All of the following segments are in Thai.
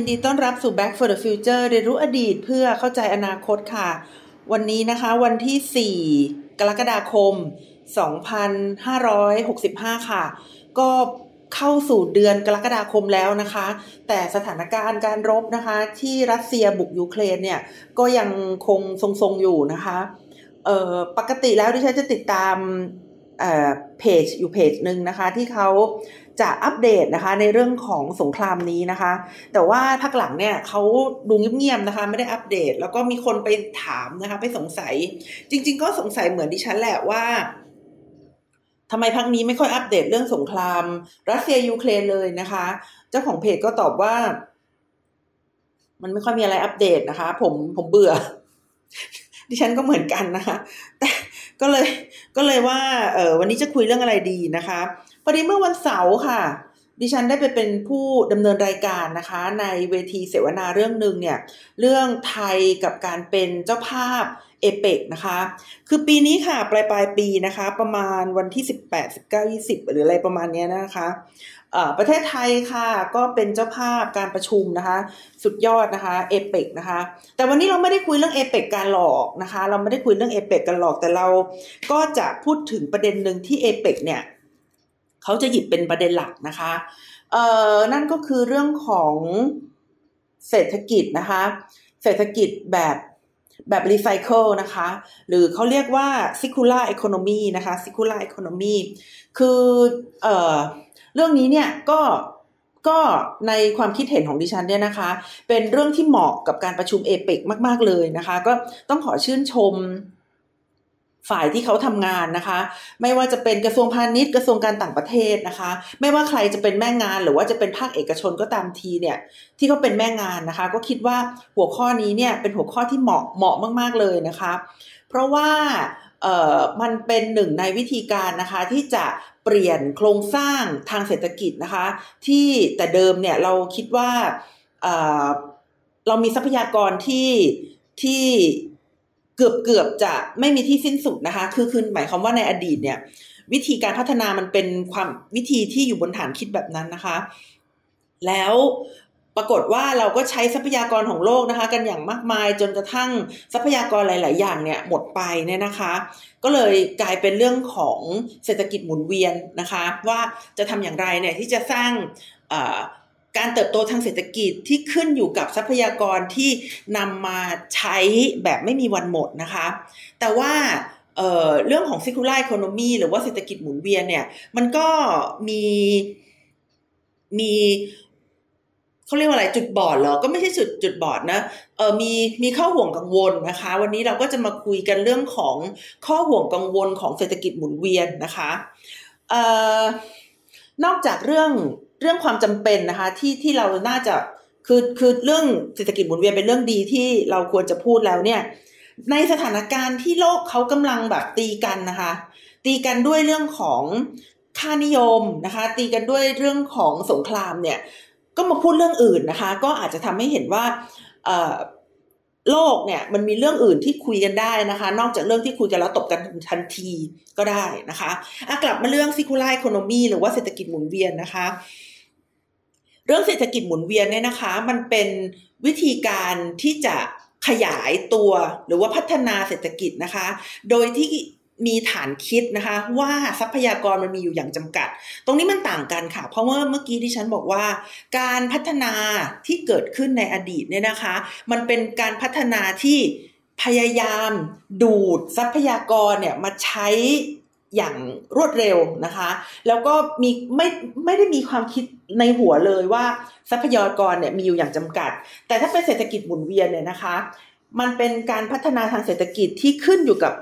ยินดีต้อนรับสู่ Back for the Future เรียนรู้อดีตเพื่อเข้าใจอนาคตค่ะ วันนี้นะคะวันที่ 4 กรกฎาคม 2565 ค่ะ ก็เข้าสู่เดือนกรกฎาคมแล้วนะคะ แต่สถานการณ์การรบนะคะ ที่รัสเซียบุกยูเครนเนี่ย ก็ยังคงทรงๆอยู่นะคะเอ่อปกติแล้วดิฉันจะติดตามเพจอยู่เพจหนึ่งนะคะ ที่เขา จะอัปเดตนะคะในเรื่องของสงครามนี้นะคะ แต่ว่าพักหลังเนี่ยเขาดูเงียบๆนะคะ ไม่ได้อัปเดต แล้วก็มีคนไปถามนะคะ ไปสงสัย จริง ๆ ก็สงสัยเหมือนดิฉันแหละว่าทำไมพักนี้ไม่ค่อยอัปเดตเรื่องสงคราม รัสเซียยูเครนเลยนะคะ เจ้าของเพจก็ตอบว่า มันไม่ค่อยมีอะไรอัปเดตนะคะ ผมผมเบื่อ ดิฉันก็เหมือนกันนะคะ แต่ก็เลยก็เลยว่า เออวันนี้จะคุยเรื่องอะไรดีนะคะ พอดีเมื่อวันเสาร์ค่ะ ดิฉันได้ไปเป็นผู้ดำเนินรายการนะคะ ในเวทีเสวนาเรื่องหนึ่งเนี่ย เรื่องไทยกับการเป็นเจ้าภาพเอเปกนะคะ คือปีนี้ค่ะ ปลายปลายปีนะคะ ประมาณวันที่ 18 19 20 หรืออะไรประมาณนี้นะคะประเทศไทยค่ะ ก็เป็นเจ้าภาพการประชุมนะคะ สุดยอดนะคะเอเปกนะคะ แต่วันนี้เราไม่ได้คุยเรื่องเอเปกการหลอกนะคะ เราไม่ได้คุยเรื่องเอเปกกันหลอก แต่เราก็จะพูดถึงประเด็นหนึ่งที่เอเปกเนี่ย เขาจะหยิบเป็นประเด็นหลักนะคะเอ่อนั่นก็คือเรื่องของเศรษฐกิจนะคะ เศรษฐกิจแบบแบบรีไซเคิลนะคะ หรือเขาเรียกว่า circular economy นะคะ circular economy คือเอ่อเรื่องนี้เนี่ยก็ก็ในความคิดเห็นของดิฉันเนี่ยนะคะ เป็นเรื่องที่เหมาะกับการประชุมเอเปกมาก ๆ เลยนะคะ ก็ต้องขอชื่นชม ฝ่ายที่เขาทำงานนะคะ ไม่ว่าจะเป็นกระทรวงพาณิชย์กระทรวงการต่างประเทศนะคะ ไม่ว่าใครจะเป็นแม่งานหรือว่าจะเป็นภาคเอกชนก็ตามทีเนี่ยที่เขาเป็นแม่งานนะคะ ก็คิดว่าหัวข้อนี้เนี่ยเป็นหัวข้อที่เหมาะเหมาะมาก ๆเลยนะคะ เพราะว่าเอ่อมันเป็นหนึ่งในวิธีการนะคะที่จะเปลี่ยนโครงสร้างทางเศรษฐกิจนะคะ ที่แต่เดิมเนี่ยเราคิดว่าเออเรามีทรัพยากรที่ที่ เกือบเกือบจะไม่มีที่สิ้นสุดนะคะ คือคือหมายความว่าในอดีตเนี่ย วิธีการพัฒนามันเป็นความวิธีที่อยู่บนฐานคิดแบบนั้นนะคะ แล้วปรากฏว่าเราก็ใช้ทรัพยากรของโลกนะคะ กันอย่างมากมายจนกระทั่งทรัพยากรหลาย ๆ อย่างเนี่ยหมดไปเนี่ยนะคะ ก็เลยกลายเป็นเรื่องของเศรษฐกิจหมุนเวียนนะคะ ว่าจะทำอย่างไรเนี่ยที่จะสร้าง การเติบโตทางเศรษฐกิจที่ขึ้นอยู่กับทรัพยากรที่นำมาใช้แบบไม่มีวันหมดนะคะ แต่ว่าเเรื่องของ circular economy หรือว่าเศรษฐกิจหมุนเวียนเนี่ย มันก็มีมีเขาเรียกว่าอะไรจุดบอดเหรอ ก็ไม่ใช่จุดจุดบอดนะเออมีมีข้อห่วงกังวลนะคะ วันนี้เราก็จะมาคุยกันเรื่องของข้อห่วงกังวลของเศรษฐกิจหมุนเวียนนะคะเอ่อนอกจากเรื่อง เรื่องความจำเป็นนะคะ ที่ที่เราน่าจะคือคือเรื่องเศรษฐกิจหมุนเวียนเป็นเรื่องดีที่เราควรจะพูดแล้วเนี่ย ในสถานการณ์ที่โลกเขากำลังแบบตีกันนะคะ ตีกันด้วยเรื่องของค่านิยมนะคะ ตีกันด้วยเรื่องของสงครามเนี่ย ก็มาพูดเรื่องอื่นนะคะ ก็อาจจะทำให้เห็นว่าโลกเนี่ยมันมีเรื่องอื่นที่คุยกันได้นะคะ นอกจากเรื่องที่คุยกันแล้วตบกันทันทีก็ได้นะคะะกลับมาเรื่องซิคูล่าอีโคโนมีหรือว่าเศรษฐกิจหมุนเวียนนะคะ เรื่องเศรษฐกิจหมุนเวียนเนี่ยนะคะ มันเป็นวิธีการที่จะขยายตัวหรือว่าพัฒนาเศรษฐกิจนะคะ โดยที่มีฐานคิดนะคะ ว่าทรัพยากรมันมีอยู่อย่างจำกัด ตรงนี้มันต่างกันค่ะ เพราะว่าเมื่อกี้ที่ฉันบอกว่า การพัฒนาที่เกิดขึ้นในอดีตเนี่ยนะคะ มันเป็นการพัฒนาที่พยายามดูดทรัพยากรเนี่ยมาใช้ อย่างรวดเร็วนะคะ แล้วก็มีไม่ไม่ได้มีความคิดในหัวเลยว่าทรัพยากรเนี่ยมีอยู่อย่างจำกัด แต่ถ้าเป็นเศรษฐกิจหมุนเวียนเนี่ยนะคะ มันเป็นการพัฒนาทางเศรษฐกิจที่ขึ้นอยู่กับ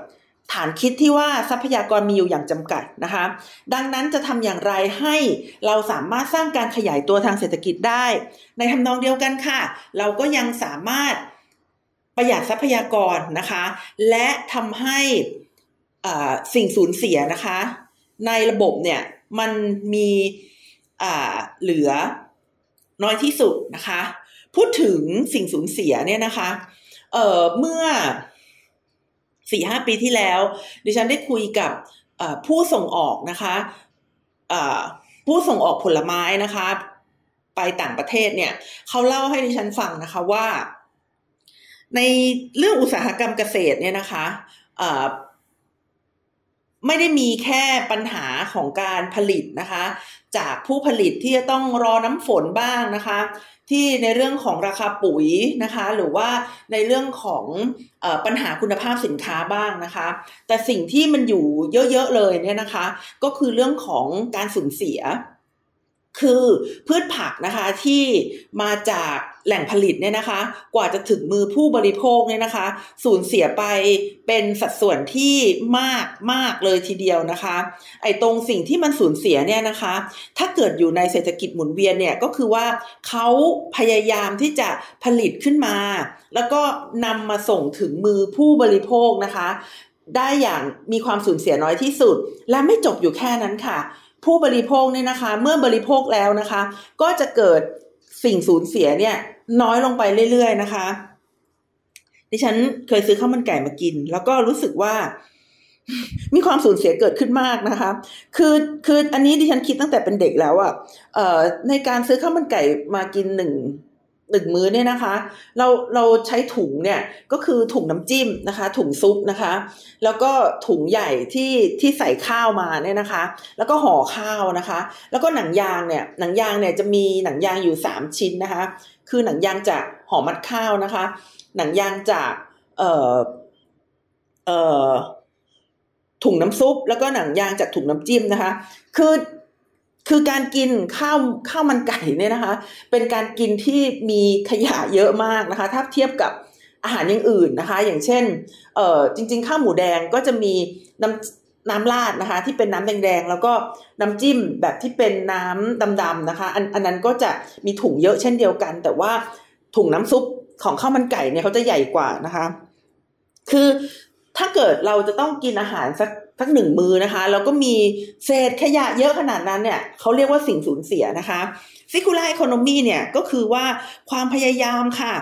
ฐานคิดที่ว่าทรัพยากรมีอยู่อย่างจำกัดนะคะ ดังนั้นจะทำอย่างไรให้เราสามารถสร้างการขยายตัวทางเศรษฐกิจได้ ในทำนองเดียวกันค่ะ เราก็ยังสามารถประหยัดทรัพยากรนะคะ และทำให้ สิ่งสูญเสียนะคะ ในระบบเนี่ยมันมีเหลือน้อยที่สุดนะคะ พูดถึงสิ่งสูญเสียเนี่ยนะคะเเมื่อสี่ห้าปีที่แล้ว ดิฉันได้คุยกับผู้ส่งออกนะคะผู้ส่งออกผลไม้นะคะ ไปต่างประเทศเนี่ยเขาเล่าให้ดิฉันฟังนะคะว่า ในเรื่องอุตสาหกรรมเกษตรเนี่ยนะคะ ไม่ได้มีแค่ปัญหาของการผลิตนะคะ จากผู้ผลิตที่จะต้องรอน้ำฝนบ้างนะคะ ที่ในเรื่องของราคาปุ๋ยนะคะ หรือว่าในเรื่องของอปัญหาคุณภาพสินค้าบ้างนะคะ แต่สิ่งที่มันอยู่เยอะๆเลยเนี่ยนะคะ ก็คือเรื่องของการสูญเสีย คือพืชผักนะคะที่มาจากแหล่งผลิตเนี่ยนะคะ กว่าจะถึงมือผู้บริโภคเนี่ยนะคะ สูญเสียไปเป็นสัดส่วนที่มากมากเลยทีเดียวนะคะ ไอ้ตรงสิ่งที่มันสูญเสียเนี่ยนะคะ ถ้าเกิดอยู่ในเศรษฐกิจหมุนเวียนเนี่ยก็คือว่าเขาพยายามที่จะผลิตขึ้นมา แล้วก็นำมาส่งถึงมือผู้บริโภคนะคะ ได้อย่างมีความสูญเสียน้อยที่สุด และไม่จบอยู่แค่นั้นค่ะ ผู้บริโภคเนี่ยนะคะ เมื่อบริโภคแล้วนะคะ ก็จะเกิดสิ่งสูญเสียเนี่ย น้อยลงไปเรื่อยๆนะคะดิฉันเคยซื้อข้าวมันไก่มากิน แล้วก็รู้สึกว่า มีความสูญเสียเกิดขึ้นมากนะคะ คือคืออันนี้ดิฉันคิดตั้งแต่เป็นเด็กแล้วอะ่ะเอ่อในการซื้อข้าวมันไก่มากินหนึ่ง หนึ่งมื้อเนี่ยนะคะ เราเราใช้ถุงเนี่ยก็คือถุงน้ำจิ้มนะคะ ถุงซุปนะคะ แล้วก็ถุงใหญ่ที่ที่ใส่ข้าวมาเนี่ยนะคะ แล้วก็ห่อข้าวนะคะ แล้วก็หนังยางเนี่ยหนังยางเนี่ยจะมีหนังยางอยู่สามชิ้นนะคะ คือหนังยางจากห่อมัดข้าวนะคะ หนังยางจากเอ่อเอ่อถุงน้ำซุป แล้วก็หนังยางจากถุงน้ำจิ้มนะคะ คือ คือการกินข้าวข้าวมันไก่เนี่ยนะคะ เป็นการกินที่มีขยะเยอะมากนะคะ ถ้าเทียบกับอาหารอย่างอื่นนะคะ อย่างเช่นเอ่อจริง ๆ ข้าวหมูแดงก็จะมีน้ำน้ำราดนะคะ ที่เป็นน้ำแดงๆแล้วก็น้ำจิ้มแบบที่เป็นน้ำดำๆนะคะอันอันนั้นก็จะมีถุงเยอะเช่นเดียวกัน แต่ว่าถุงน้ำซุปของข้าวมันไก่เนี่ยเขาจะใหญ่กว่านะคะ คือถ้าเกิดเราจะต้องกินอาหารสัก สักหนึ่งมือนะคะ แล้วก็มีเศษขยะเยอะขนาดนั้นเนี่ยเขาเรียกว่าสิ่งสูญเสียนะคะซิคูล่าอีโคโนมีเนี่ยก็คือว่าความพยายามค่ะ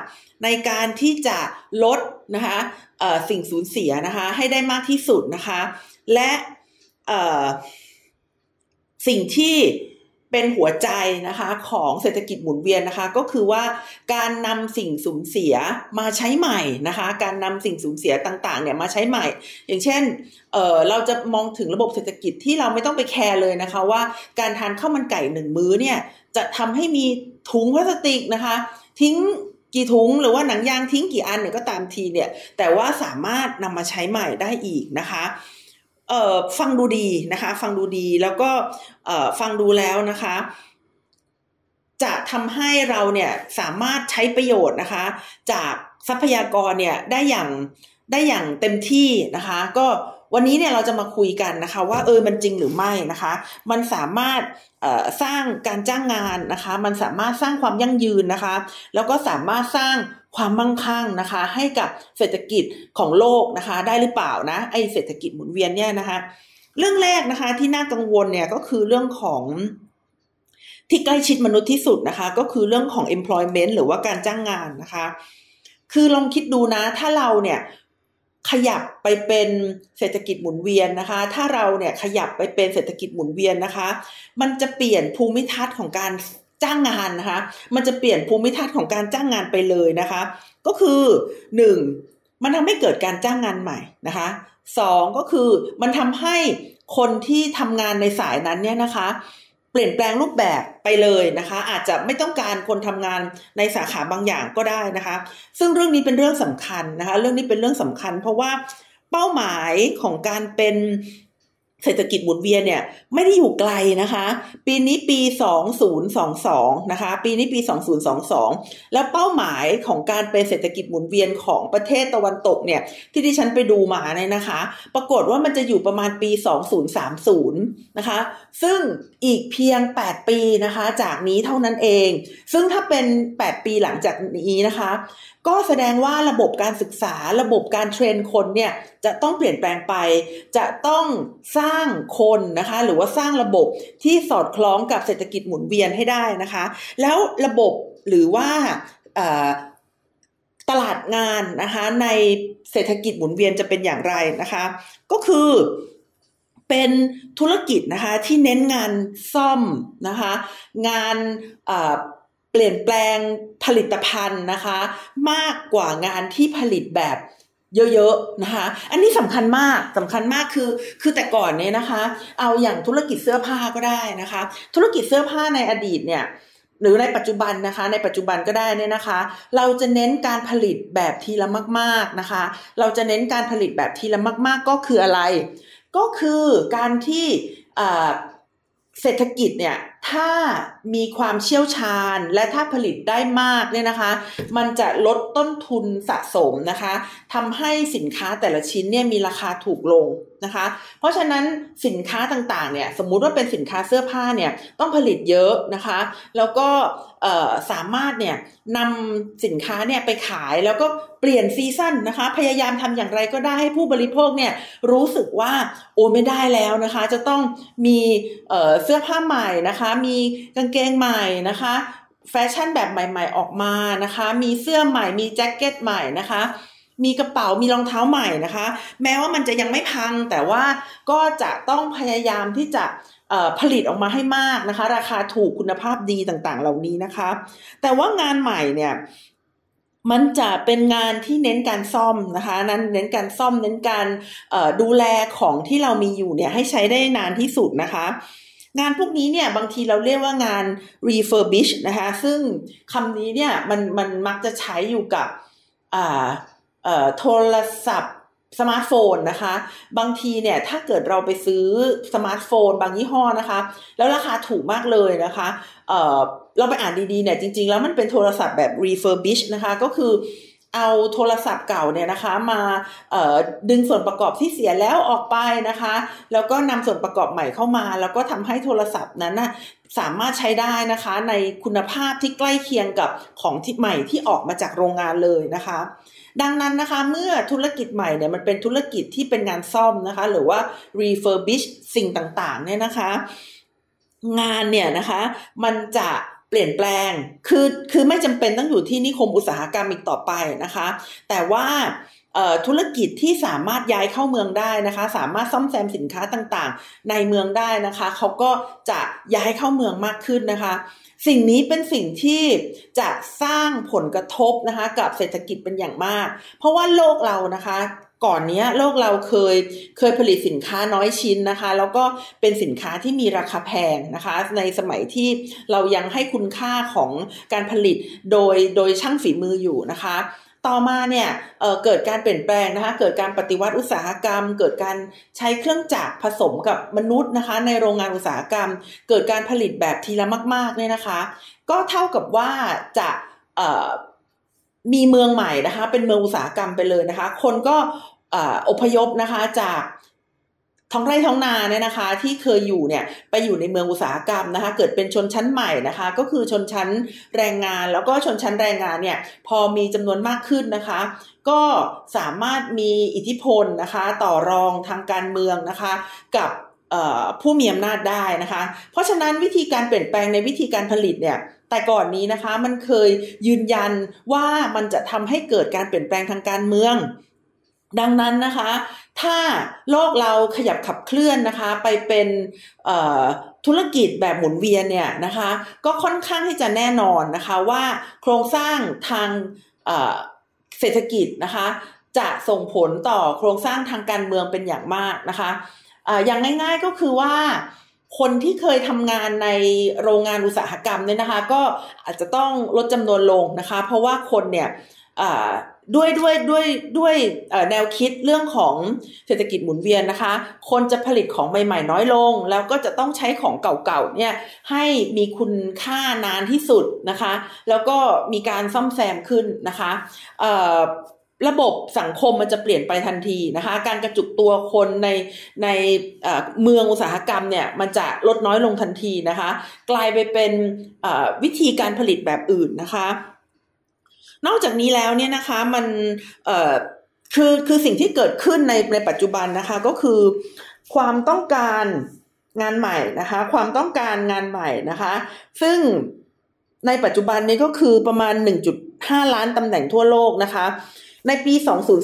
ในการที่จะลดนะคะสิ่งสูญเสียนะคะ ให้ได้มากที่สุดนะคะ และสิ่งที่ เป็นหัวใจนะคะของเศรษฐกิจหมุนเวียนนะคะ ก็คือว่าการนำสิ่งสูญเสียมาใช้ใหม่นะคะ การนำสิ่งสูญเสียต่างๆเนี่ยมาใช้ใหม่ อย่างเช่นเเราจะมองถึงระบบเศรษฐกิจที่เราไม่ต้องไปแคร์เลยนะคะ ว่าการทานข้าวมันไก่หนึ่งมื้อเนี่ยจะทำให้มีถุงพลาสติกนะคะ ทิ้งกี่ถุงหรือว่าหนังยางทิ้งกี่อันเนี่ยก็ตามทีเนี่ยแต่ว่าสามารถนำมาใช้ใหม่ได้อีกนะคะ เอ่อฟังดูดีนะคะ ฟังดูดีแล้วก็เอ่อฟังดูแล้วนะคะ จะทำให้เราเนี่ยสามารถใช้ประโยชน์นะคะ จากทรัพยากรเนี่ยได้อย่างได้อย่างเต็มที่นะคะ ก็วันนี้เนี่ยเราจะมาคุยกันนะคะ ว่าเออมันจริงหรือไม่นะคะ มันสามารถสร้างการจ้างงานนะคะ มันสามารถสร้างความยั่งยืนนะคะ แล้วก็สามารถสร้าง ความมั่งคั่งนะคะ ให้กับเศรษฐกิจของโลกนะคะ ได้หรือเปล่านะไอเศรษฐกิจหมุนเวียนเนี่ยนะคะ เรื่องแรกนะคะที่น่ากังวลเนี่ยก็คือเรื่องของที่ใกล้ชิดมนุษย์ที่สุดนะคะ ก็คือเรื่องของ employment หรือว่าการจ้างงานนะคะ คือลองคิดดูนะ ถ้าเราเนี่ยขยับไปเป็นเศรษฐกิจหมุนเวียนนะคะ ถ้าเราเนี่ยขยับไปเป็นเศรษฐกิจหมุนเวียนนะคะ มันจะเปลี่ยนภูมิทัศน์ของการ จ้างงานนะคะ มันจะเปลี่ยนภูมิทัศน์ของการจ้างงานไปเลยนะคะ ก็คือหนึ่งมันทำให้เกิดการจ้างงานใหม่นะคะสองก็คือมันทำให้คนที่ทำงานในสายนั้นเนี่ยนะคะ เปลี่ยนแปลงรูปแบบไปเลยนะคะ อาจจะไม่ต้องการคนทำงานในสาขาบางอย่างก็ได้นะคะ ซึ่งเรื่องนี้เป็นเรื่องสำคัญนะคะ เรื่องนี้เป็นเรื่องสำคัญ เพราะว่าเป้าหมายของการเป็น เศรษฐกิจหมุนเวียนเนี่ยไม่ได้อยู่ไกลนะคะ ปีนี้ปี 2022 นะคะ ปีนี้ปี 2022 แล้วเป้าหมายของการเป็นเศรษฐกิจหมุนเวียนของประเทศตะวันตกเนี่ยที่ดิฉันไปดูมาเนี่ยนะคะ ปรากฏว่ามันจะอยู่ประมาณปี 2030 นะคะ ซึ่งอีกเพียง 8 ปีนะคะ จากนี้เท่านั้นเอง ซึ่งถ้าเป็น 8 ปีหลังจากนี้นะคะ ก็แสดงว่าระบบการศึกษาระบบการเทรนคนเนี่ยจะต้องเปลี่ยนแปลงไป จะต้องสร้างคนนะคะ หรือว่าสร้างระบบที่สอดคล้องกับเศรษฐกิจหมุนเวียนให้ได้นะคะ แล้วระบบหรือว่าตลาดงานนะคะในเศรษฐกิจหมุนเวียนจะเป็นอย่างไรนะคะ ก็คือ เป็นธุรกิจนะคะที่เน้นงานซ่อมนะคะงานเปลี่ยนแปลงผลิตภัณฑ์นะคะมากกว่างานที่ผลิตแบบเยอะๆนะคะ อันนี้สำคัญมากสำคัญมากคือ คือแต่ก่อนเนี่ยนะคะ เอาอย่างธุรกิจเสื้อผ้าก็ได้นะคะ ธุรกิจเสื้อผ้าในอดีตเนี่ย หรือในปัจจุบันนะคะ ในปัจจุบันก็ได้เนี่ยนะคะ เราจะเน้นการผลิตแบบทีละมาก ๆนะคะ เราจะเน้นการผลิตแบบทีละมาก ๆ ก็คืออะไร ก็คือการที่เศรษฐกิจเนี่ย ถ้ามีความเชี่ยวชาญและถ้าผลิตได้มากเนี่ยนะคะ มันจะลดต้นทุนสะสมนะคะทำให้สินค้าแต่ละชิ้นเนี่ยมีราคาถูกลงนะคะ เพราะฉะนั้นสินค้าต่างๆเนี่ยสมมุติว่าเป็นสินค้าเสื้อผ้าเนี่ยต้องผลิตเยอะนะคะ แล้วก็สามารถเนี่ยนำสินค้าเนี่ยไปขายแล้วก็เปลี่ยนซีซั่นนะคะ พยายามทำอย่างไรก็ได้ให้ผู้บริโภคเนี่ยรู้สึกว่าโอ้ไม่ได้แล้วนะคะ จะต้องมีเสื้อผ้าใหม่นะคะมีกางเกงใหม่นะคะ แฟชั่นแบบใหม่ ๆออกมานะคะ มีเสื้อใหม่ มีแจ็คเก็ตใหม่นะคะ มีกระเป๋ามีรองเท้าใหม่นะคะ แม้ว่ามันจะยังไม่พังแต่ว่าก็จะต้องพยายามที่จะผลิตออกมาให้มากนะคะ ราคาถูกคุณภาพดีต่างๆ เหล่านี้นะคะ แต่ว่างานใหม่เนี่ยมันจะเป็นงานที่เน้นการซ่อมนะคะ นั้นเน้นการซ่อมเน้นการดูแลของที่เรามีอยู่เนี่ยให้ใช้ได้นานที่สุดนะคะ งานพวกนี้เนี่ยบางทีเราเรียกว่างาน refurbish นะคะซึ่งคำนี้เนี่ยมันมันมักจะใช้อยู่กับโทรศัพท์สมาร์ทโฟนนะคะ บางทีเนี่ยถ้าเกิดเราไปซื้อสมาร์ทโฟน บางยี่ห้อนะคะ แล้วราคาถูกมากเลยนะคะเเราไปอ่านดีๆเนี่ยจริง ๆ แล้วมันเป็นโทรศัพท์แบบ refurbish นะคะ ก็คือ เอาโทรศัพท์เก่าเนี่ยนะคะ มาดึงส่วนประกอบที่เสียแล้วออกไปนะคะ แล้วก็นำส่วนประกอบใหม่เข้ามา แล้วก็ทำให้โทรศัพท์นั้นนะสามารถใช้ได้นะคะ ในคุณภาพที่ใกล้เคียงกับของที่ใหม่ที่ออกมาจากโรงงานเลยนะคะ ดังนั้นนะคะเมื่อธุรกิจใหม่เนี่ยมันเป็นธุรกิจที่เป็นงานซ่อมนะคะ หรือว่า refurbish สิ่งต่างๆเนี่ยนะคะ งานเนี่ยนะคะ มันจะ เปลี่ยนแปลง คือคือไม่จำเป็นต้องอยู่ที่นิคมอุตสาหกรรมอีกต่อไปนะคะ แต่ว่าธุรกิจที่สามารถย้ายเข้าเมืองได้นะคะ สามารถซ่อมแซมสินค้าต่างๆ ในเมืองได้นะคะเขาก็จะย้ายเข้าเมืองมากขึ้นนะคะ สิ่งนี้เป็นสิ่งที่จะสร้างผลกระทบนะคะ กับเศรษฐกิจเป็นอย่างมาก เพราะว่าโลกเรานะคะ ก่อนนี้โลกเราเคยเคยผลิตสินค้าน้อยชิ้นนะคะ แล้วก็เป็นสินค้าที่มีราคาแพงนะคะ ในสมัยที่เรายังให้คุณค่าของการผลิตโดยโดยช่างฝีมืออยู่นะคะต่อมาเนี่ยเเกิดการเปลี่ยนแปลงนะคะ เกิดการปฏิวัติอุตสาหกรรม เกิดการใช้เครื่องจักรผสมกับมนุษย์นะคะ ในโรงงานอุตสาหกรรม เกิดการผลิตแบบทีละมากๆเนี่ยนะคะ ก็เท่ากับว่าจะ มีเมืองใหม่นะคะ เป็นเมืองอุตสาหกรรมไปเลยนะคะ คนก็อพยพนะคะจากท้องไร่ท้องนาเนี่ยนะคะ ที่เคยอยู่เนี่ยไปอยู่ในเมืองอุตสาหกรรมนะคะ เกิดเป็นชนชั้นใหม่นะคะ ก็คือชนชั้นแรงงาน แล้วก็ชนชั้นแรงงานเนี่ยพอมีจำนวนมากขึ้นนะคะ ก็สามารถมีอิทธิพลนะคะ ต่อรองทางการเมืองนะคะ กับ ผู้มีอำนาจได้นะคะ เพราะฉะนั้นวิธีการเปลี่ยนแปลงในวิธีการผลิตเนี่ยแต่ก่อนนี้นะคะมันเคยยืนยันว่ามันจะทำให้เกิดการเปลี่ยนแปลงทางการเมือง ดังนั้นนะคะ ถ้าโลกเราขยับขับเคลื่อนนะคะ ไปเป็นธุรกิจแบบหมุนเวียนเนี่ยนะคะ ก็ค่อนข้างที่จะแน่นอนนะคะว่าโครงสร้างทางเศรษฐกิจนะคะ จะส่งผลต่อโครงสร้างทางการเมืองเป็นอย่างมากนะคะ อย่างง่าย ๆก็คือว่าคนที่เคยทำงานในโรงงานอุตสาหกรรมเนี่ยนะคะ ก็อาจจะต้องลดจำนวนลงนะคะ เพราะว่าคนเนี่ยด้วยด้วยด้วยด้วยแนวคิดเรื่องของเศรษฐกิจหมุนเวียนนะคะ คนจะผลิตของใหม่ๆ น้อยลง แล้วก็จะต้องใช้ของเก่าๆเนี่ยให้มีคุณค่านานที่สุดนะคะ แล้วก็มีการซ่อมแซมขึ้นนะคะ ระบบสังคมมันจะเปลี่ยนไปทันทีนะคะ การกระจุกตัวคนในในเมืองอุตสาหกรรมเนี่ยมันจะลดน้อยลงทันทีนะคะ กลายไปเป็นวิธีการผลิตแบบอื่นนะคะ นอกจากนี้แล้วเนี่ยนะคะมันคือคือสิ่งที่เกิดขึ้นในในปัจจุบันนะคะก็คือความต้องการงานใหม่นะคะ ความต้องการงานใหม่นะคะ ซึ่งในปัจจุบันนี้ก็คือประมาณ 1.5 ล้านตำแหน่งทั่วโลกนะคะ ในปี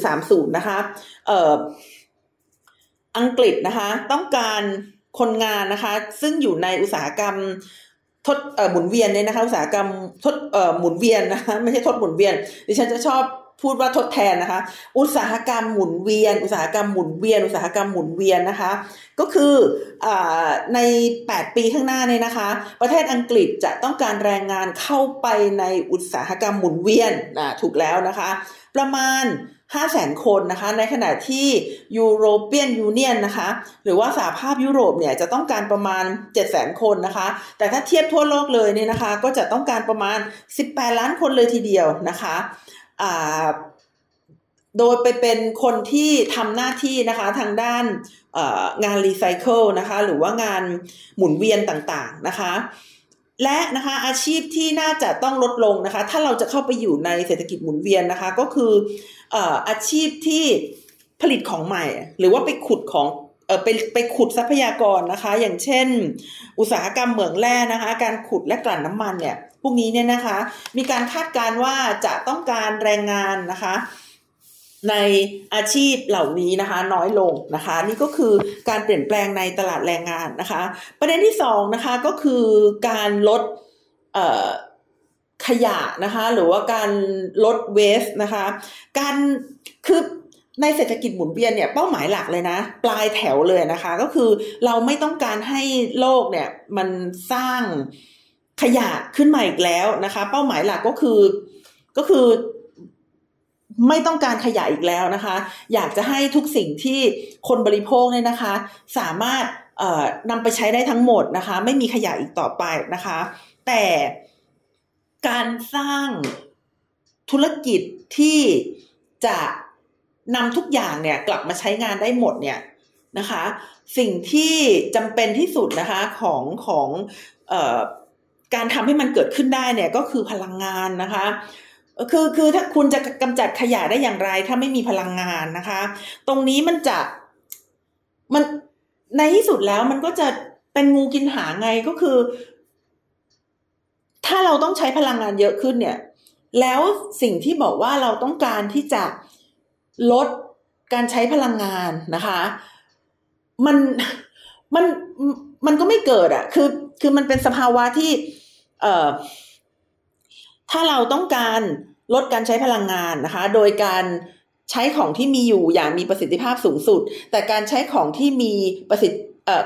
2030 นะคะเอ่ออังกฤษนะคะ ต้องการคนงานนะคะ ซึ่งอยู่ในอุตสาหกรรมทดหมุนเวียนเนี่ยนะคะอุตสาหกรรมทดหมุนเวียนนะคะไม่ใช่ทดหมุนเวียนดิฉันจะชอบพูดว่าทดแทนนะคะ อุตสาหกรรมหมุนเวียน อุตสาหกรรมหมุนเวียน อุตสาหกรรมหมุนเวียนนะคะ ก็คืออใน 8 ปีข้างหน้าเนี่ยนะคะ ประเทศอังกฤษจะต้องการแรงงานเข้าไปในอุตสาหกรรมหมุนเวียนถูกแล้วนะคะ ประมาณ 5 0 0แสนคนนะคะ ในขณะที่ European Union นะคะ หรือว่าสหภาพยุโรปเนี่ยจะต้องการประมาณ 7 0 0แสนคนนะคะ แต่ถ้าเทียบทั่วโลกเลยเนี่ยนะคะ ก็จะต้องการประมาณ 18 ล้านคนเลยทีเดียวนะคะโดยไปเป็นคนที่ทำหน้าที่นะคะทางด้านงานรีไซเคิลนะคะ หรือว่างานหมุนเวียนต่างๆนะคะ และนะคะอาชีพที่น่าจะต้องลดลงนะคะ ถ้าเราจะเข้าไปอยู่ในเศรษฐกิจหมุนเวียนนะคะ ก็คืออาชีพที่ผลิตของใหม่ หรือว่าไปขุดของเออไปไปขุดทรัพยากรนะคะ อย่างเช่น อุตสาหกรรมเหมืองแร่นะคะ การขุดและกลั่นน้ำมันเนี่ยพวกนี้เนี่ยนะคะ มีการคาดการณ์ว่าจะต้องการแรงงานนะคะ ในอาชีพเหล่านี้นะคะน้อยลงนะคะ นี่ก็คือการเปลี่ยนแปลงในตลาดแรงงานนะคะ ประเด็นที่สองนะคะก็คือการลดขยะนะคะหรือว่าการลดเวสนะคะการคือในเศรษฐกิจหมุนเวียนเนี่ยเป้าหมายหลักเลยนะ ปลายแถวเลยนะคะ ก็คือเราไม่ต้องการให้โลกเนี่ยมันสร้างขยะขึ้นมาอีกแล้วนะคะ เป้าหมายหลักก็คือก็คือ ไม่ต้องการขยะอีกแล้วนะคะ อยากจะให้ทุกสิ่งที่คนบริโภคเนี่ยนะคะ สามารถนำไปใช้ได้ทั้งหมดนะคะ ไม่มีขยะอีกต่อไปนะคะ แต่การสร้างธุรกิจที่จะนำทุกอย่างเนี่ยกลับมาใช้งานได้หมดเนี่ยนะคะ สิ่งที่จำเป็นที่สุดนะคะของของออการทำให้มันเกิดขึ้นได้เนี่ยก็คือพลังงานนะคะ คือคือถ้าคุณจะกำจัดขยะได้อย่างไร ถ้าไม่มีพลังงานนะคะ ตรงนี้มันจะมันในที่สุดแล้วมันก็จะเป็นงูกินหางไงก็คือ ถ้าเราต้องใช้พลังงานเยอะขึ้นเนี่ย แล้วสิ่งที่บอกว่าเราต้องการที่จะลดการใช้พลังงานนะคะ มันมันมันก็ไม่เกิดอะ่ะคือคือมันเป็นสภาวะที่ เอ่อ ถ้าเราต้องการลดการใช้พลังงานนะคะ โดยการใช้ของที่มีอยู่อย่างมีประสิทธิภาพสูงสุด แต่การใช้ของที่มีประสิทธิ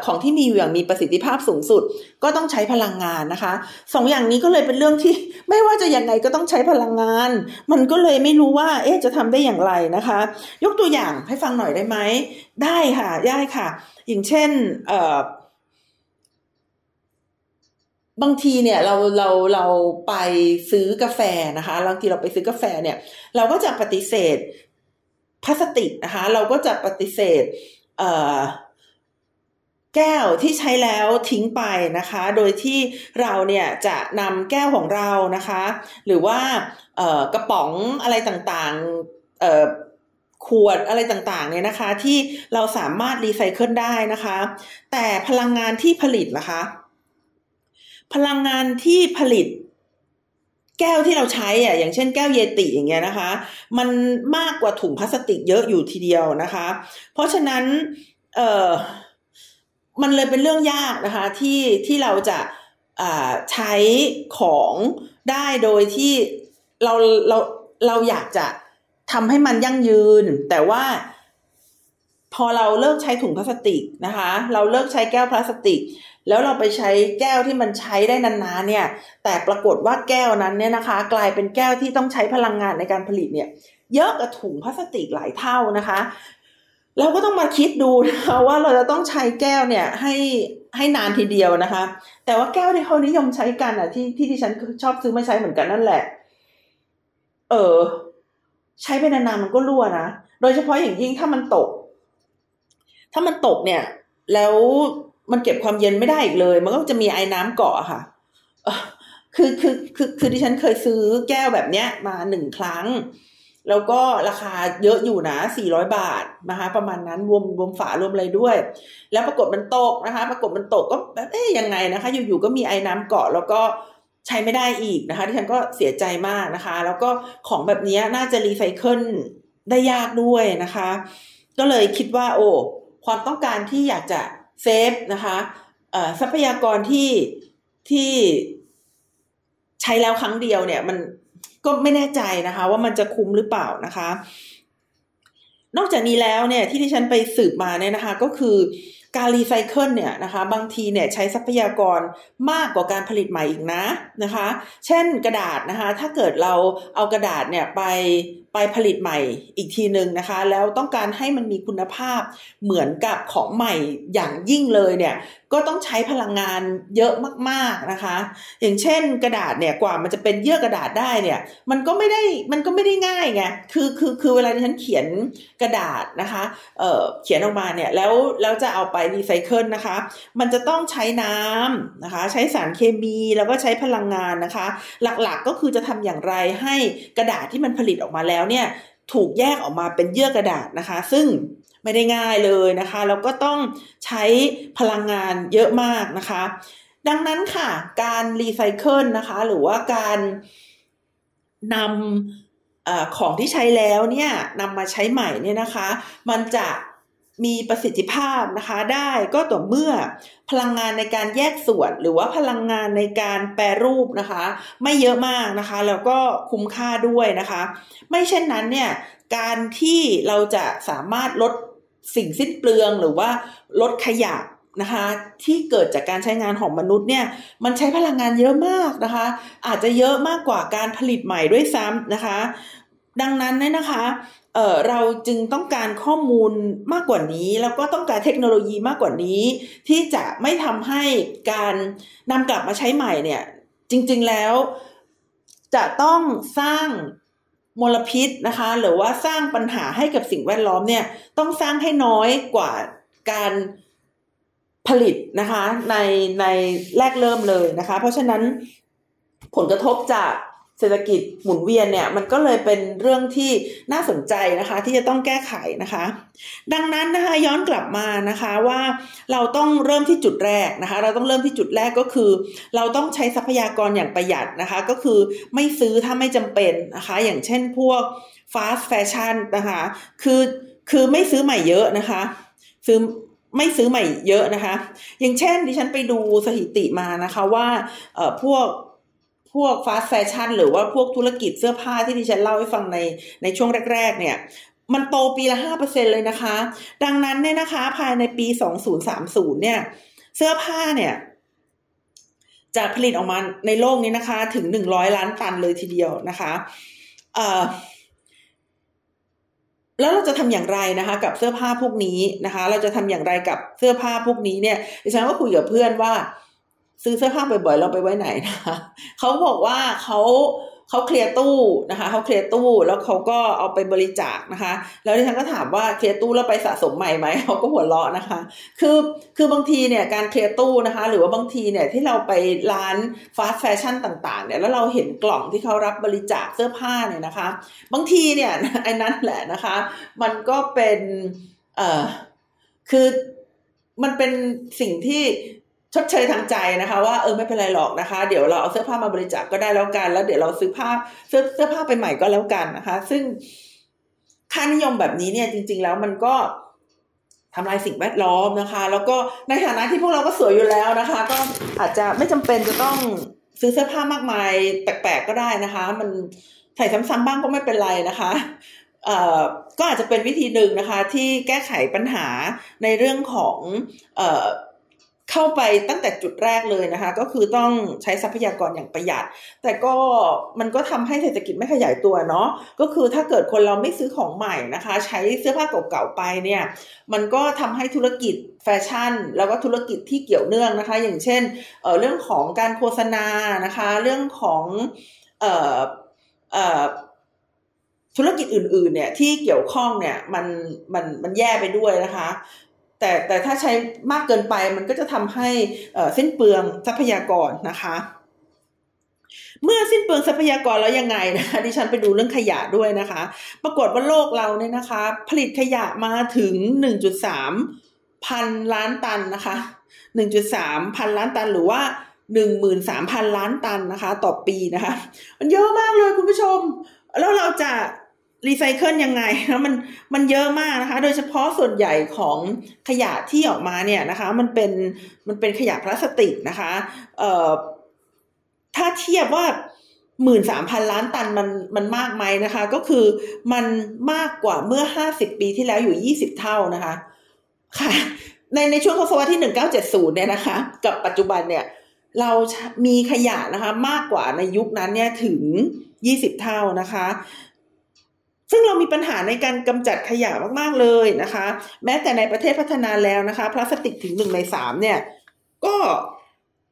ของที่มีอยู่อย่างมีประสิทธิภาพสูงสุด ก็ต้องใช้พลังงานนะคะสองอย่างนี้ก็เลยเป็นเรื่องที่ไม่ว่าจะยังไงก็ต้องใช้พลังงาน มันก็เลยไม่รู้ว่าเอ๊ะจะทำได้อย่างไรนะคะ ยกตัวอย่างให้ฟังหน่อยได้ไหมได้ค่ะได้ค่ะ อย่างเช่นเบางทีเนี่ยเราเราเราไปซื้อกาแฟนะคะบางทีเราไปซื้อกาแฟเนี่ย เราก็จะปฏิเสธพลาสติกนะคะ เราก็จะปฏิเสธเอ่อแก้วที่ใช้แล้วทิ้งไปนะคะ โดยที่เราเนี่ยจะนำแก้วของเรานะคะ หรือว่ากระป๋องอะไรต่างๆขวดอะไรต่างๆเนี่ยนะคะ ที่เราสามารถรีไซเคิลได้นะคะ แต่พลังงานที่ผลิตนะคะ พลังงานที่ผลิต แก้วที่เราใช้อะอย่างเช่นแก้วเยติอย่างเงี้ยนะคะ มันมากกว่าถุงพลาสติกเยอะอยู่ทีเดียวนะคะ เพราะฉะนั้นเออมันเลยเป็นเรื่องยากนะคะที่ที่เราจะใช้ของได้โดยที่เราเราเราอยากจะทำให้มันยั่งยืน แต่ว่าพอเราเลิกใช้ถุงพลาสติกนะคะ เราเลิกใช้แก้วพลาสติก แล้วเราไปใช้แก้วที่มันใช้ได้นานๆเนี่ย แต่ปรากฏว่าแก้วนั้นเนี่ยนะคะ กลายเป็นแก้วที่ต้องใช้พลังงานในการผลิตเนี่ย เยอะกว่าถุงพลาสติกหลายเท่านะคะ เราก็ต้องมาคิดดูนะคะว่าเราจะต้องใช้แก้วเนี่ยให้ให้นานทีเดียวนะคะ แต่ว่าแก้วที่เขานิยมใช้กันอะที่ที่ที่ฉันชอบซื้อมาใช้เหมือนกันนั่นแหละ เออ ใช้ไปนานๆมันก็รั่วนะ โดยเฉพาะอย่างยิ่งถ้ามันตก ถ้ามันตกเนี่ย แล้ว มันเก็บความเย็นไม่ได้อีกเลย มันก็จะมีไอ้น้ำเกาะค่ะคือคือคือคือที่ฉันเคยซื้อแก้วแบบเนี้ยมาหนึ่งครั้ง แล้วก็ราคาเยอะอยู่นะสี่ร้อยบาทนะคะประมาณนั้นรวมรวมฝารวมอะไรด้วย แล้วปรากฏมันตกนะคะ ปรากฏมันตกก็แบบเอ๊ยยังไงนะคะ อยู่ๆก็มีไอ้น้ำเกาะแล้วก็ใช้ไม่ได้อีกนะคะ ที่ฉันก็เสียใจมากนะคะ แล้วก็ของแบบนี้น่าจะรีไซเคิลได้ยากด้วยนะคะ ก็เลยคิดว่าโอ้ความต้องการที่อยากจะ save นะคะทรัพยากรที่ที่ใช้แล้วครั้งเดียวเนี่ย มันก็ไม่แน่ใจนะคะ ว่ามันจะคุ้มหรือเปล่านะคะ นอกจากนี้แล้วเนี่ยที่ที่ฉันไปสืบมาเนี่ยนะคะ ก็คือ การรีไซเคิลเนี่ยนะคะบางทีเนี่ยใช้ทรัพยากรมากกว่าการผลิตใหม่อีกนะนะคะ เช่นกระดาษนะคะ ถ้าเกิดเราเอากระดาษเนี่ยไปไปผลิตใหม่อีกทีหนึ่งนะคะ แล้วต้องการให้มันมีคุณภาพเหมือนกับของใหม่อย่างยิ่งเลยเนี่ยก็ต้องใช้พลังงานเยอะมากๆนะคะ อย่างเช่นกระดาษเนี่ยกว่ามันจะเป็นเยื่อกระดาษได้เนี่ยมันก็ไม่ได้มันก็ไม่ได้ง่ายไงคือคือคือเวลาที่ฉันเขียนกระดาษนะคะเออเขียนออกมาเนี่ยแล้วแล้วจะเอาไปรีไซเคิลนะคะ มันจะต้องใช้น้ำนะคะ ใช้สารเคมีแล้วก็ใช้พลังงานนะคะ หลักๆก็คือจะทำอย่างไรให้กระดาษที่มันผลิตออกมาแล้วเนี่ยถูกแยกออกมาเป็นเยื่อกระดาษนะคะ ซึ่งไม่ได้ง่ายเลยนะคะแล้วก็ต้องใช้พลังงานเยอะมากนะคะ ดังนั้นค่ะ การรีไซเคิลนะคะ หรือว่าการนำอของที่ใช้แล้วเนี่ยนำมาใช้ใหม่เนี่ยนะคะ มันจะ มีประสิทธิภาพนะคะได้ก็ต่อเมื่อพลังงานในการแยกส่วน หรือว่าพลังงานในการแปรรูปนะคะ ไม่เยอะมากนะคะ แล้วก็คุ้มค่าด้วยนะคะ ไม่เช่นนั้นเนี่ยการที่เราจะสามารถลดสิ่งสิ้นเปลืองหรือว่าลดขยะนะคะที่เกิดจากการใช้งานของมนุษย์เนี่ยมันใช้พลังงานเยอะมากนะคะ อาจจะเยอะมากกว่าการผลิตใหม่ด้วยซ้ำนะคะ ดังนั้นเนี่ยนะคะ เเราจึงต้องการข้อมูลมากกว่านี้ แล้วก็ต้องการเทคโนโลยีมากกว่านี้ ที่จะไม่ทำให้การนำกลับมาใช้ใหม่เนี่ย จริง ๆแล้วจะต้องสร้างมลพิษนะคะ หรือว่าสร้างปัญหาให้กับสิ่งแวดล้อมเนี่ย ต้องสร้างให้น้อยกว่าการผลิตนะคะในในแรกเริ่มเลยนะคะ เพราะฉะนั้นผลกระทบจาก เศรษฐกิจหมุนเวียนเนี่ยมันก็เลยเป็นเรื่องที่น่าสนใจนะคะที่จะต้องแก้ไขนะคะ ดังนั้นนะคะย้อนกลับมานะคะว่าเราต้องเริ่มที่จุดแรกนะคะเราต้องเริ่มที่จุดแรกก็คือ เราต้องใช้ทรัพยากรอย่างประหยัดนะคะก็คือไม่ซื้อถ้าไม่จำเป็นนะคะอย่างเช่นพวกฟาสต์แฟชั่นนะคะคือคือไม่ซื้อใหม่เยอะนะคะซื้อไม่ซื้อใหม่เยอะนะคะ อย่างเช่นดิฉันไปดูสถิติมานะคะว่าเอ่อพวก พวกฟาสต์แฟชั่นหรือว่าพวกธุรกิจเสื้อผ้าที่ดิฉันเล่าให้ฟังในในช่วงแรก ๆ เนี่ย มันโตปีละห้าเปอร์เซ็นเลยนะคะ ดังนั้นเนี่ยนะคะ ภายในปีสองศูนย์สามศูนย์เนี่ย เสื้อผ้าเนี่ยจะผลิตออกมาในโลกนี้นะคะ ถึงหนึ่งร้อยล้านตันเลยทีเดียวนะคะเอ่อแล้วเราจะทำอย่างไรนะคะ กับเสื้อผ้าพวกนี้นะคะ เราจะทำอย่างไรกับเสื้อผ้าพวกนี้เนี่ยดิฉันก็คุยกับเพื่อนว่า ซื้อเสื้อผ้าบ่อยๆเราไปไว้ไหนนะคะเขาบอกว่าเขาเขาเคลียร์ตู้นะคะเขาเคลียร์ตู้แล้วเขาก็เอาไปบริจาคนะคะ แล้วดิฉันก็ถามว่าเคลียร์ตู้แล้วไปสะสมใหม่ไหมเขาก็หัวเราะนะคะ คือคือบางทีเนี่ยการเคลียร์ตู้นะคะ หรือว่าบางทีเนี่ยที่เราไปร้านฟาสต์แฟชั่นต่างๆเนี่ยแล้วเราเห็นกล่องที่เขารับบริจาคเสื้อผ้าเนี่ยนะคะ บางทีเนี่ยไอ้นั่นแหละนะคะ มันก็เป็นเอ่อคือมันเป็นสิ่งที่ ชดเชยทางใจนะคะว่าเออไม่เป็นไรหรอกนะคะ เดี๋ยวเราเอาเสื้อผ้ามาบริจาคกก็ได้แล้วกัน แล้วเดี๋ยวเราซื้อผ้าเสื้อเสื้อผ้าไปใหม่ก็แล้วกันนะคะ ซึ่งค่านิยมแบบนี้เนี่ยจริง ๆ แล้วมันก็ทำลายสิ่งแวดล้อมนะคะ แล้วก็ในฐานะที่พวกเราก็สวยอยู่แล้วนะคะ ก็อาจจะไม่จำเป็นจะต้องซื้อเสื้อผ้ามากมาย แปลกๆก็ได้นะคะ มันใส่ซ้ำๆบ้างก็ไม่เป็นไรนะคะเอ่อก็อาจจะเป็นวิธีหนึ่งนะคะ ที่แก้ไขปัญหาในเรื่องของเอ่อ เข้าไปตั้งแต่จุดแรกเลยนะคะ ก็คือต้องใช้ทรัพยากรอย่างประหยัด แต่ก็มันก็ทำให้เศรษฐกิจไม่ขยายตัวเนาะก็คือถ้าเกิดคนเราไม่ซื้อของใหม่นะคะ ใช้เสื้อผ้าเก่าๆไปเนี่ย มันก็ทำให้ธุรกิจแฟชั่น แล้วก็ธุรกิจที่เกี่ยวเนื่องนะคะ อย่างเช่นเเรื่องของการโฆษณานะคะ เรื่องของเอ่อเอ่อธุรกิจอื่นๆเนี่ยที่เกี่ยวข้องเนี่ยมันมันมันแย่ไปด้วยนะคะ แต่แต่ถ้าใช้มากเกินไปมันก็จะทำให้สิ้นเปลืองทรัพยากรนะคะเมื่อสิ้นเปลืองทรัพยากรแล้วยังไงนะคะดิฉันไปดูเรื่องขยะด้วยนะคะ ปรากฏว่าโลกเราเนี่ยนะคะ ผลิตขยะมาถึง 1.3 พันล้านตันนะคะ 1.3 พันล้านตันหรือว่า 13,000 ล้านตันนะคะ ต่อปีนะคะ มันเยอะมากเลยคุณผู้ชม แล้วเราจะ รีไซเคิลยังไงนะมันมันเยอะมากนะคะ โดยเฉพาะส่วนใหญ่ของขยะที่ออกมาเนี่ยนะคะ มันเป็นมันเป็นขยะพลาสติกนะคะเอ่อถ้าเทียบว่าหมื่นสามพันล้านตันมันมันมากไหมนะคะ ก็คือมันมากกว่าเมื่อห้าสิบปีที่แล้วอยู่ยี่สิบเท่านะคะ ค่ะ ในในช่วงทศวรรษที่หนึ่งเก้าเจ็ดศูนย์เนี่ยนะคะ กับปัจจุบันเนี่ย เรามีขยะนะคะ มากกว่าในยุคนั้นเนี่ยถึงยี่สิบเท่านะคะ ซึ่งเรามีปัญหาในการกำจัดขยะมาก ๆ เลยนะคะ แม้แต่ในประเทศพัฒนาแล้วนะคะ พลาสติกถึงหนึ่งในสามเนี่ย ก็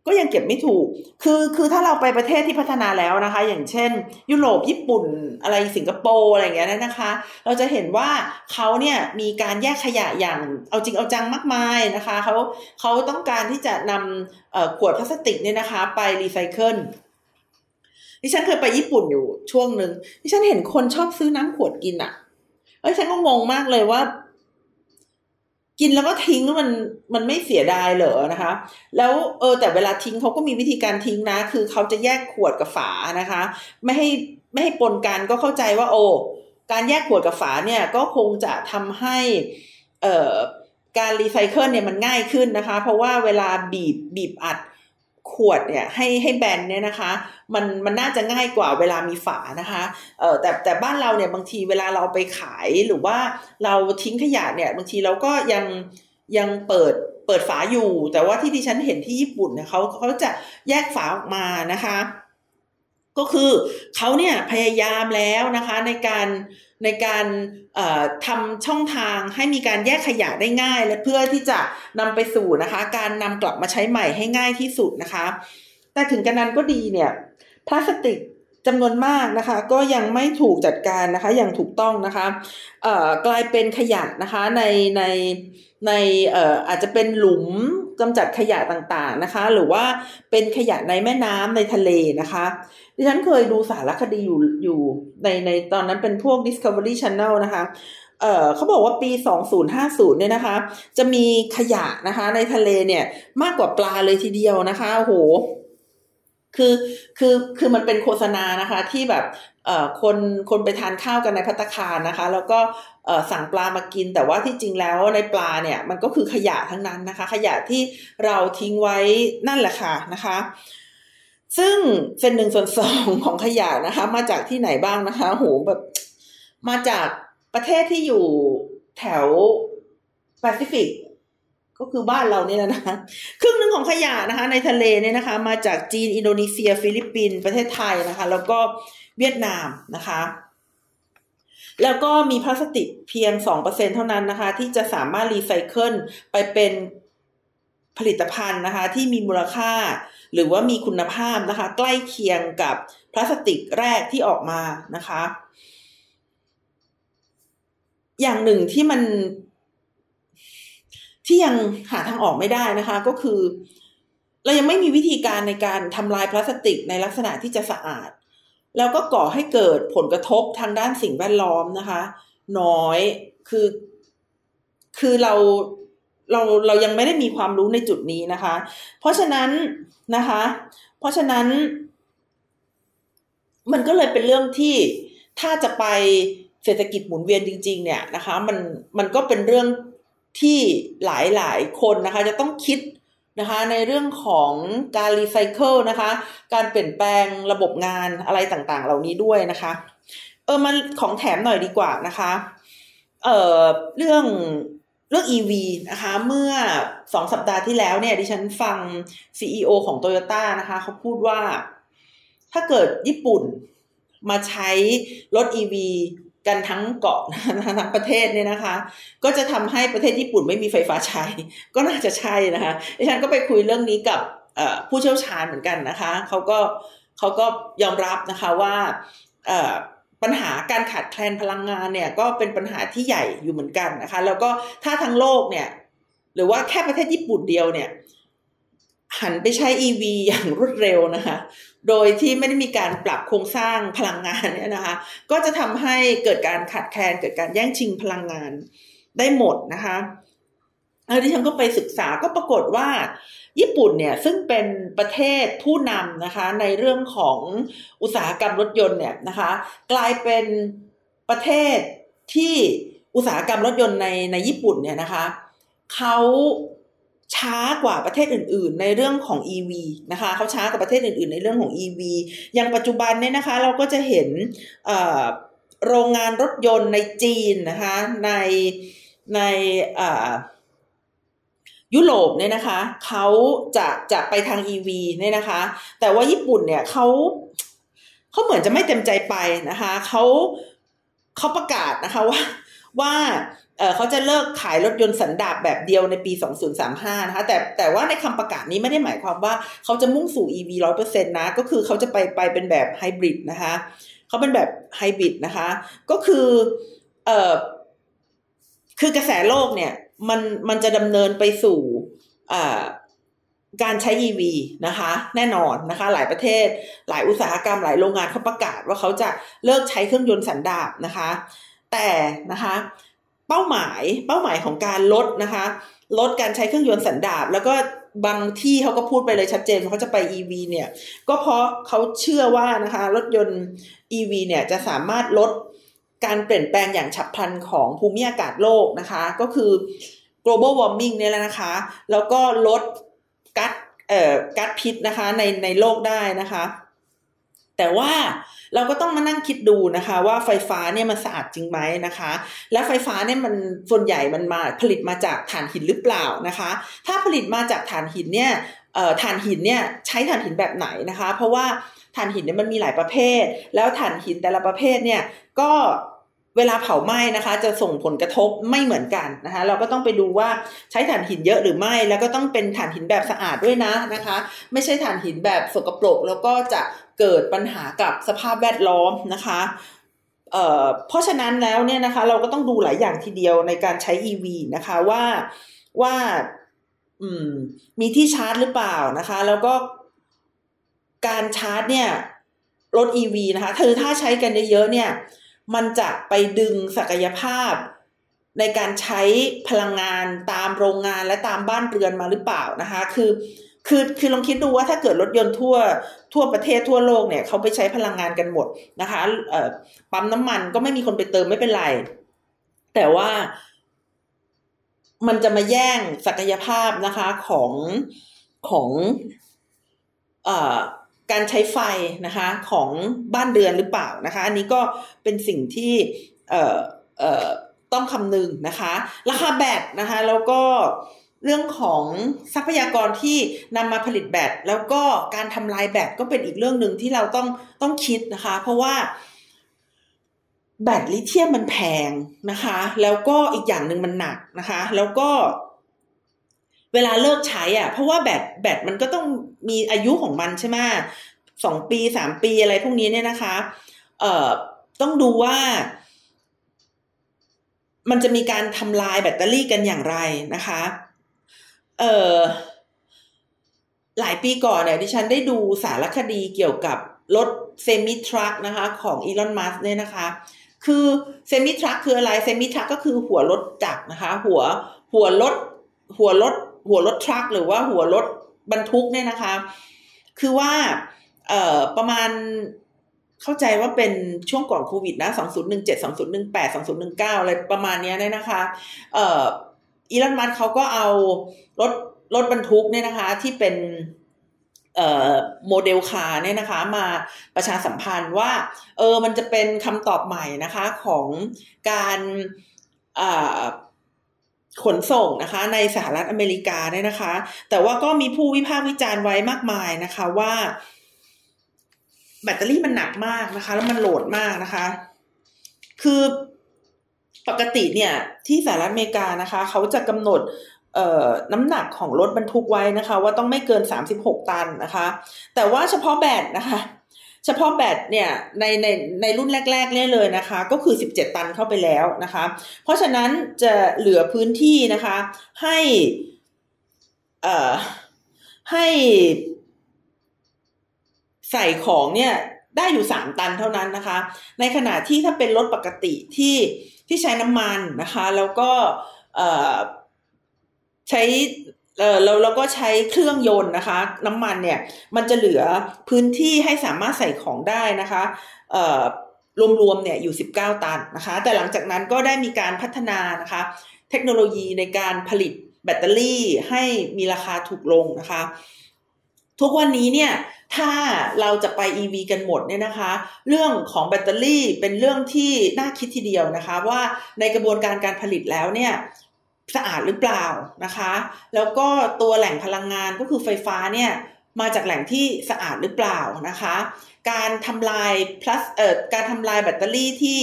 ก็ยังเก็บไม่ถูก คือคือถ้าเราไปประเทศที่พัฒนาแล้วนะคะ อย่างเช่น ยุโรปญี่ปุ่นอะไรสิงคโปร์อะไรอย่างเงี้ยนะคะ เราจะเห็นว่าเขาเนี่ยมีการแยกขยะอย่างเอาจริงเอาจังมากมายนะคะเขาเขาต้องการที่จะนำขวดพลาสติกเนี่ยนะคะ ไปรีไซเคิล ดิฉันเคยไปญี่ปุ่นอยู่ช่วงหนึ่งดิฉันเห็นคนชอบซื้อน้ำขวดกินอะ่ะเอ้ยฉันก็งงมากเลยว่า กินแล้วก็ทิ้งมันมันไม่เสียดายเหรอนะคะ แล้วเออแต่เวลาทิ้งเขาก็มีวิธีการทิ้งนะ คือเขาจะแยกขวดกับฝานะคะ ไม่ให้ไม่ให้ปนกันก็เข้าใจว่า โอ้การแยกขวดกับฝาเนี่ยก็คงจะทำให้เอ่อการรีไซเคิลเนี่ยมันง่ายขึ้นนะคะ เพราะว่าเวลาบีบบีบอัด ขวดเนี่ยให้ให้แบนเนี่ยนะคะมันมันน่าจะง่ายกว่าเวลามีฝานะคะเออแต่แต่บ้านเราเนี่ยบางทีเวลาเราไปขายหรือว่าเราทิ้งขยะเนี่ยบางทีเราก็ยังยังเปิดเปิดฝาอยู่ แต่ว่าที่ดิฉันเห็นที่ญี่ปุ่นเนี่ยเขาเขาจะแยกฝาออกมานะคะ ก็คือเขาเนี่ยพยายามแล้วนะคะในการในการทำช่องทางให้มีการแยกขยะได้ง่าย และเพื่อที่จะนำไปสู่นะคะ การนำกลับมาใช้ใหม่ให้ง่ายที่สุดนะคะ แต่ถึงกระนั้นก็ดีเนี่ยพลาสติกจำนวนมากนะคะ ก็ยังไม่ถูกจัดการนะคะอย่างถูกต้องนะคะกลายเป็นขยะนะคะในใน ในเอ่ออาจจะเป็นหลุมกำจัดขยะต่างๆนะคะ หรือว่าเป็นขยะในแม่น้ำในทะเลนะคะดิฉันเคยดูสารคดีอยู่อยู่ในในตอนนั้นเป็นพวก Discovery Channel นะคะเอ่อเขาบอกว่าปี 2050 เนี่ยนะคะ จะมีขยะนะคะในทะเลเนี่ยมากกว่าปลาเลยทีเดียวนะคะโอ้โหคือคือคือมันเป็นโฆษณานะคะที่แบบ คนคนไปทานข้าวกันในพัตคารนะคะ แล้วก็สั่งปลามากิน แต่ว่าที่จริงแล้วในปลาเนี่ยมันก็คือขยะทั้งนั้นนะคะ ขยะที่เราทิ้งไว้นั่นแหละค่ะนะคะ ซึ่งเซนหนึ่งส่วนสองของขยะนะคะ มาจากที่ไหนบ้างนะคะโหแบบมาจากประเทศที่อยู่แถวแปซิฟิก ก็คือบ้านเราเนี่ยนะคะ ครึ่งหนึ่งของขยะนะคะ ในทะเลเนี่ยนะคะ มาจากจีน อินโดนีเซีย ฟิลิปปินส์ประเทศไทยนะคะ แล้วก็เวียดนามนะคะ แล้วก็มีพลาสติกเพียงสองเปอร์เซ็นเท่านั้นนะคะ ที่จะสามารถรีไซเคิลไปเป็นผลิตภัณฑ์นะคะ ที่มีมูลค่า หรือว่ามีคุณภาพนะคะ ใกล้เคียงกับพลาสติกแรกที่ออกมานะคะ อย่างหนึ่งที่มัน ที่ยังหาทางออกไม่ได้นะคะ ก็คือ เรายังไม่มีวิธีการในการทำลายพลาสติกในลักษณะที่จะสะอาด แล้วก็ก่อให้เกิดผลกระทบทางด้านสิ่งแวดล้อมนะคะ น้อยคือคือเราเราเรายังไม่ได้มีความรู้ในจุดนี้นะคะ เพราะฉะนั้นนะคะ เพราะฉะนั้น มันก็เลยเป็นเรื่องที่ถ้าจะไปเศรษฐกิจหมุนเวียนจริง ๆ เนี่ยนะคะ มันมันก็เป็นเรื่อง ที่หลายหลายคนนะคะจะต้องคิดนะคะในเรื่องของการรีไซเคิลนะคะการเปลี่ยนแปลงระบบงานอะไรต่างๆ เหล่านี้ด้วยนะคะเออมันของแถมหน่อยดีกว่านะคะเออเรื่องเรื่อง EV นะคะเมื่อสองสัปดาห์ที่แล้วเนี่ยดิฉันฟัง CEO ของ Toyota นะคะเขาพูดว่าถ้าเกิดญี่ปุ่นมาใช้รถ EV กันทั้งเกาะทั้งประเทศเนี่ยนะคะ ก็จะทำให้ประเทศญี่ปุ่นไม่มีไฟฟ้าใช้ ก็น่าจะใช่นะคะดิฉันก็ไปคุยเรื่องนี้กับผู้เชี่ยวชาญเหมือนกันนะคะเขาก็เขาก็ยอมรับนะคะว่าปัญหาการขาดแคลนพลังงานเนี่ยก็เป็นปัญหาที่ใหญ่อยู่เหมือนกันนะคะ แล้วก็ถ้าทั้งโลกเนี่ยหรือว่าแค่ประเทศญี่ปุ่นเดียวเนี่ย หันไปใช้ EV อย่างรวดเร็วนะคะ โดยที่ไม่ได้มีการปรับโครงสร้างพลังงานเนี่ยนะคะ ก็จะทำให้เกิดการขาดแคลนเกิดการแย่งชิงพลังงานได้หมดนะคะแล้วที่ฉันก็ไปศึกษาก็ปรากฏว่าญี่ปุ่นเนี่ยซึ่งเป็นประเทศผู้นำนะคะในเรื่องของอุตสาหกรรมรถยนต์เนี่ยนะคะ กลายเป็นประเทศที่อุตสาหกรรมรถยนต์ในในญี่ปุ่นเนี่ยนะคะเขา ช้ากว่าประเทศอื่น ๆ ในเรื่องของ EV นะคะเขาช้ากว่าประเทศอื่น ๆ ในเรื่องของ EV อย่างปัจจุบันเนี่ยนะคะเราก็จะเห็นโรงงานรถยนต์ในจีนนะคะในในยุโรปเนี่ยนะคะเขาจะจะไปทาง EV เนี่ยนะคะ แต่ว่าญี่ปุ่นเนี่ยเขาเขาเหมือนจะไม่เต็มใจไปนะคะเขาเขาประกาศนะคะว่าว่า เขาจะเลิกขายรถยนต์สันดาปแบบเดียวในปี 2035 นะคะ แต่แต่ว่าในคำประกาศนี้ไม่ได้หมายความว่าเขาจะมุ่งสู่ EV 100%นะ ก็คือเขาจะไปไปเป็นแบบไฮบริดนะคะ เขาเป็นแบบไฮบริดนะคะ ก็คือเอ่อคือกระแสโลกเนี่ย มันมันจะดำเนินไปสู่การใช้ EV นะคะ แน่นอนนะคะ หลายประเทศ หลายอุตสาหกรรม หลายโรงงานเขาประกาศว่าเขาจะเลิกใช้เครื่องยนต์สันดาปนะคะ แต่นะคะ เป้าหมายเป้าหมายของการลดนะคะ ลดการใช้เครื่องยนต์สันดาปแล้วก็บางที่เขาก็พูดไปเลยชัดเจนเขาจะไป EV เนี่ย ก็เพราะเขาเชื่อว่านะคะ รถยนต์ EV เนี่ยจะสามารถลดการเปลี่ยนแปลงอย่างฉับพลันของภูมิอากาศโลกนะคะ ก็คือ global warming เนี่ยแหละนะคะ แล้วก็ลดกัดเอ่อกัดพิษนะคะในในโลกได้นะคะ แต่ว่าเราก็ต้องมานั่งคิดดูนะคะว่าไฟฟ้าเนี่ยมันสะอาดจริงไหมนะคะ และไฟฟ้าเนี่ยมันส่วนใหญ่มันมาผลิตมาจากถ่านหินหรือเปล่านะคะ ถ้าผลิตมาจากถ่านหินเนี่ยถ่านหินเนี่ยใช้ถ่านหินแบบไหนนะคะ เพราะว่าถ่านหินเนี่ยมันมีหลายประเภท แล้วถ่านหินแต่ละประเภทเนี่ยก็เวลาเผาไหม้นะคะ จะส่งผลกระทบไม่เหมือนกันนะคะ เราก็ต้องไปดูว่าใช้ถ่านหินเยอะหรือไม่ แล้วก็ต้องเป็นถ่านหินแบบสะอาดด้วยนะนะคะ ไม่ใช่ถ่านหินแบบสกปรก แล้วก็จะ เกิดปัญหากับสภาพแวดล้อมนะคะเเพราะฉะนั้นแล้วเนี่ยนะคะ เราก็ต้องดูหลายอย่างทีเดียวในการใช้ EV นะคะว่าว่ามมีที่ชาร์จหรือเปล่านะคะ แล้วก็การชาร์จเนี่ยรถ EV นะคะคือถ้าใช้กันเยอะๆเนี่ย มันจะไปดึงศักยภาพในการใช้พลังงานตามโรงงานและตามบ้านเรือนมาหรือเปล่านะคะ คือ คือคือลองคิดดูว่าถ้าเกิดรถยนต์ทั่วทั่วประเทศทั่วโลกเนี่ยเขาไปใช้พลังงานกันหมดนะคะเอ่อปั๊มน้ำมันก็ไม่มีคนไปเติมไม่เป็นไร แต่ว่ามันจะมาแย่งศักยภาพนะคะของของเอ่อการใช้ไฟนะคะของบ้านเรือนหรือเปล่านะคะ อันนี้ก็เป็นสิ่งที่เอ่อเอ่อต้องคำนึงนะคะ ราคาแบตนะคะ แล้วก็ เรื่องของทรัพยากรที่นำมาผลิตแบตแล้วก็การทำลายแบตก็เป็นอีกเรื่องหนึ่งที่เราต้องต้องคิดนะคะ เพราะว่าแบตลิเธียมมันแพงนะคะ แล้วก็อีกอย่างหนึ่งมันหนักนะคะ แล้วก็เวลาเลิกใช้อะ เพราะว่าแบตแบตมันก็ต้องมีอายุของมันใช่ไหมสองปีสามปีอะไรพวกนี้เนี่ยนะคะ เอ่อต้องดูว่ามันจะมีการทำลายแบตเตอรี่กันอย่างไรนะคะ เออหลายปีก่อนเนี่ยดิฉันได้ดูสารคดีเกี่ยวกับรถเซมิทรัคนะคะของอีลอนมัสเนี่ยนะคะ คือเซมิทรัคคืออะไรเซมิทรัคก็คือหัวรถจักรนะคะ หัวหัวรถหัวรถหัวรถทรัคหรือว่าหัวรถบรรทุกเนี่ยนะคะ คือว่าเอ่อประมาณเข้าใจว่าเป็นช่วงก่อนโควิดนะ 2017 2018 2019 อะไรประมาณนี้เนี่ยนะคะ เอ่อ อีลอนมัสเขาก็เอารถรถบรรทุกเนี่ยนะคะ ที่เป็นmodel car เนี่ยนะคะมาประชาสัมพันธ์ว่าเออมันจะเป็นคำตอบใหม่นะคะของการขนส่งนะคะ ในสหรัฐอเมริกาเนี่ยนะคะ แต่ว่าก็มีผู้วิพากษ์วิจารณ์ไว้มากมายนะคะว่า แบตเตอรี่มันหนักมากนะคะ แล้วมัน load มากนะคะ คือ ปกติเนี่ยที่สหรัฐอเมริกานะคะ เขาจะกำหนดน้ำหนักของรถบรรทุกไว้นะคะ ว่าต้องไม่เกินสามสิบหกตันนะคะ แต่ว่าเฉพาะแบตนะคะ เฉพาะแบตเนี่ยในในในรุ่นแรกๆเนี่ยเลยนะคะ ก็คือ 17 ตันเข้าไปแล้วนะคะ เพราะฉะนั้นจะเหลือพื้นที่นะคะ ให้เอ่อให้ใส่ของเนี่ยได้อยู่ 3 ตันเท่านั้นนะคะ ในขณะที่ถ้าเป็นรถปกติที่ ที่ใช้น้ำมันนะคะ แล้วก็ใช้เออเราเราก็ใช้เครื่องยนต์นะคะ น้ำมันเนี่ยมันจะเหลือพื้นที่ให้สามารถใส่ของได้นะคะเอ่อรวมๆเนี่ยอยู่ 19 ตันนะคะ แต่หลังจากนั้นก็ได้มีการพัฒนานะคะ เทคโนโลยีในการผลิตแบตเตอรี่ให้มีราคาถูกลงนะคะ ทุกวันนี้เนี่ย ถ้าเราจะไป EV กันหมดเนี่ยนะคะ เรื่องของแบตเตอรี่เป็นเรื่องที่น่าคิดทีเดียวนะคะ ว่าในกระบวนการการผลิตแล้วเนี่ยสะอาดหรือเปล่านะคะ แล้วก็ตัวแหล่งพลังงานก็คือไฟฟ้าเนี่ยมาจากแหล่งที่สะอาดหรือเปล่านะคะ การทำลาย plus เอ่อการทำลายแบตเตอรี่ที่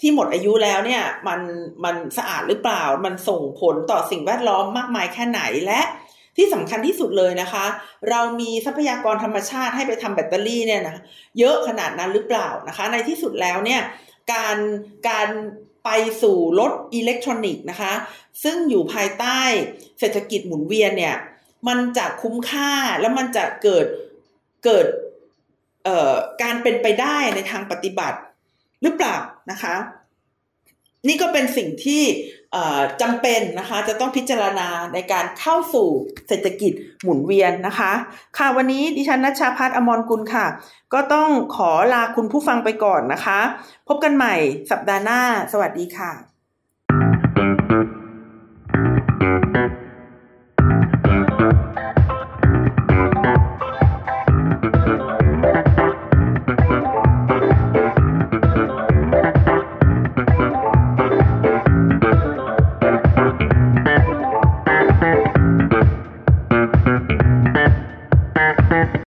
ที่หมดอายุแล้วเนี่ยมันมันสะอาดหรือเปล่า มันส่งผลต่อสิ่งแวดล้อมมากมายแค่ไหนและ ที่สำคัญที่สุดเลยนะคะ เรามีทรัพยากรธรรมชาติให้ไปทำแบตเตอรี่เนี่ยนะเยอะขนาดนั้นหรือเปล่านะคะ ในที่สุดแล้วเนี่ยการการไปสู่รถอิเล็กทรอนิกส์นะคะ ซึ่งอยู่ภายใต้เศรษฐกิจหมุนเวียนเนี่ยมันจะคุ้มค่าแล้วมันจะเกิดเกิดการเป็นไปได้ในทางปฏิบัติหรือเปล่านะคะ นี่ก็เป็นสิ่งที่ จำเป็นนะคะจะต้องพิจารณาในการเข้าสู่เศรษฐกิจหมุนเวียนนะคะ ค่ะวันนี้ดิฉันนัชชาพัฒอมรกุลค่ะ ก็ต้องขอลาคุณผู้ฟังไปก่อนนะคะ พบกันใหม่สัปดาห์หน้า สวัสดีค่ะ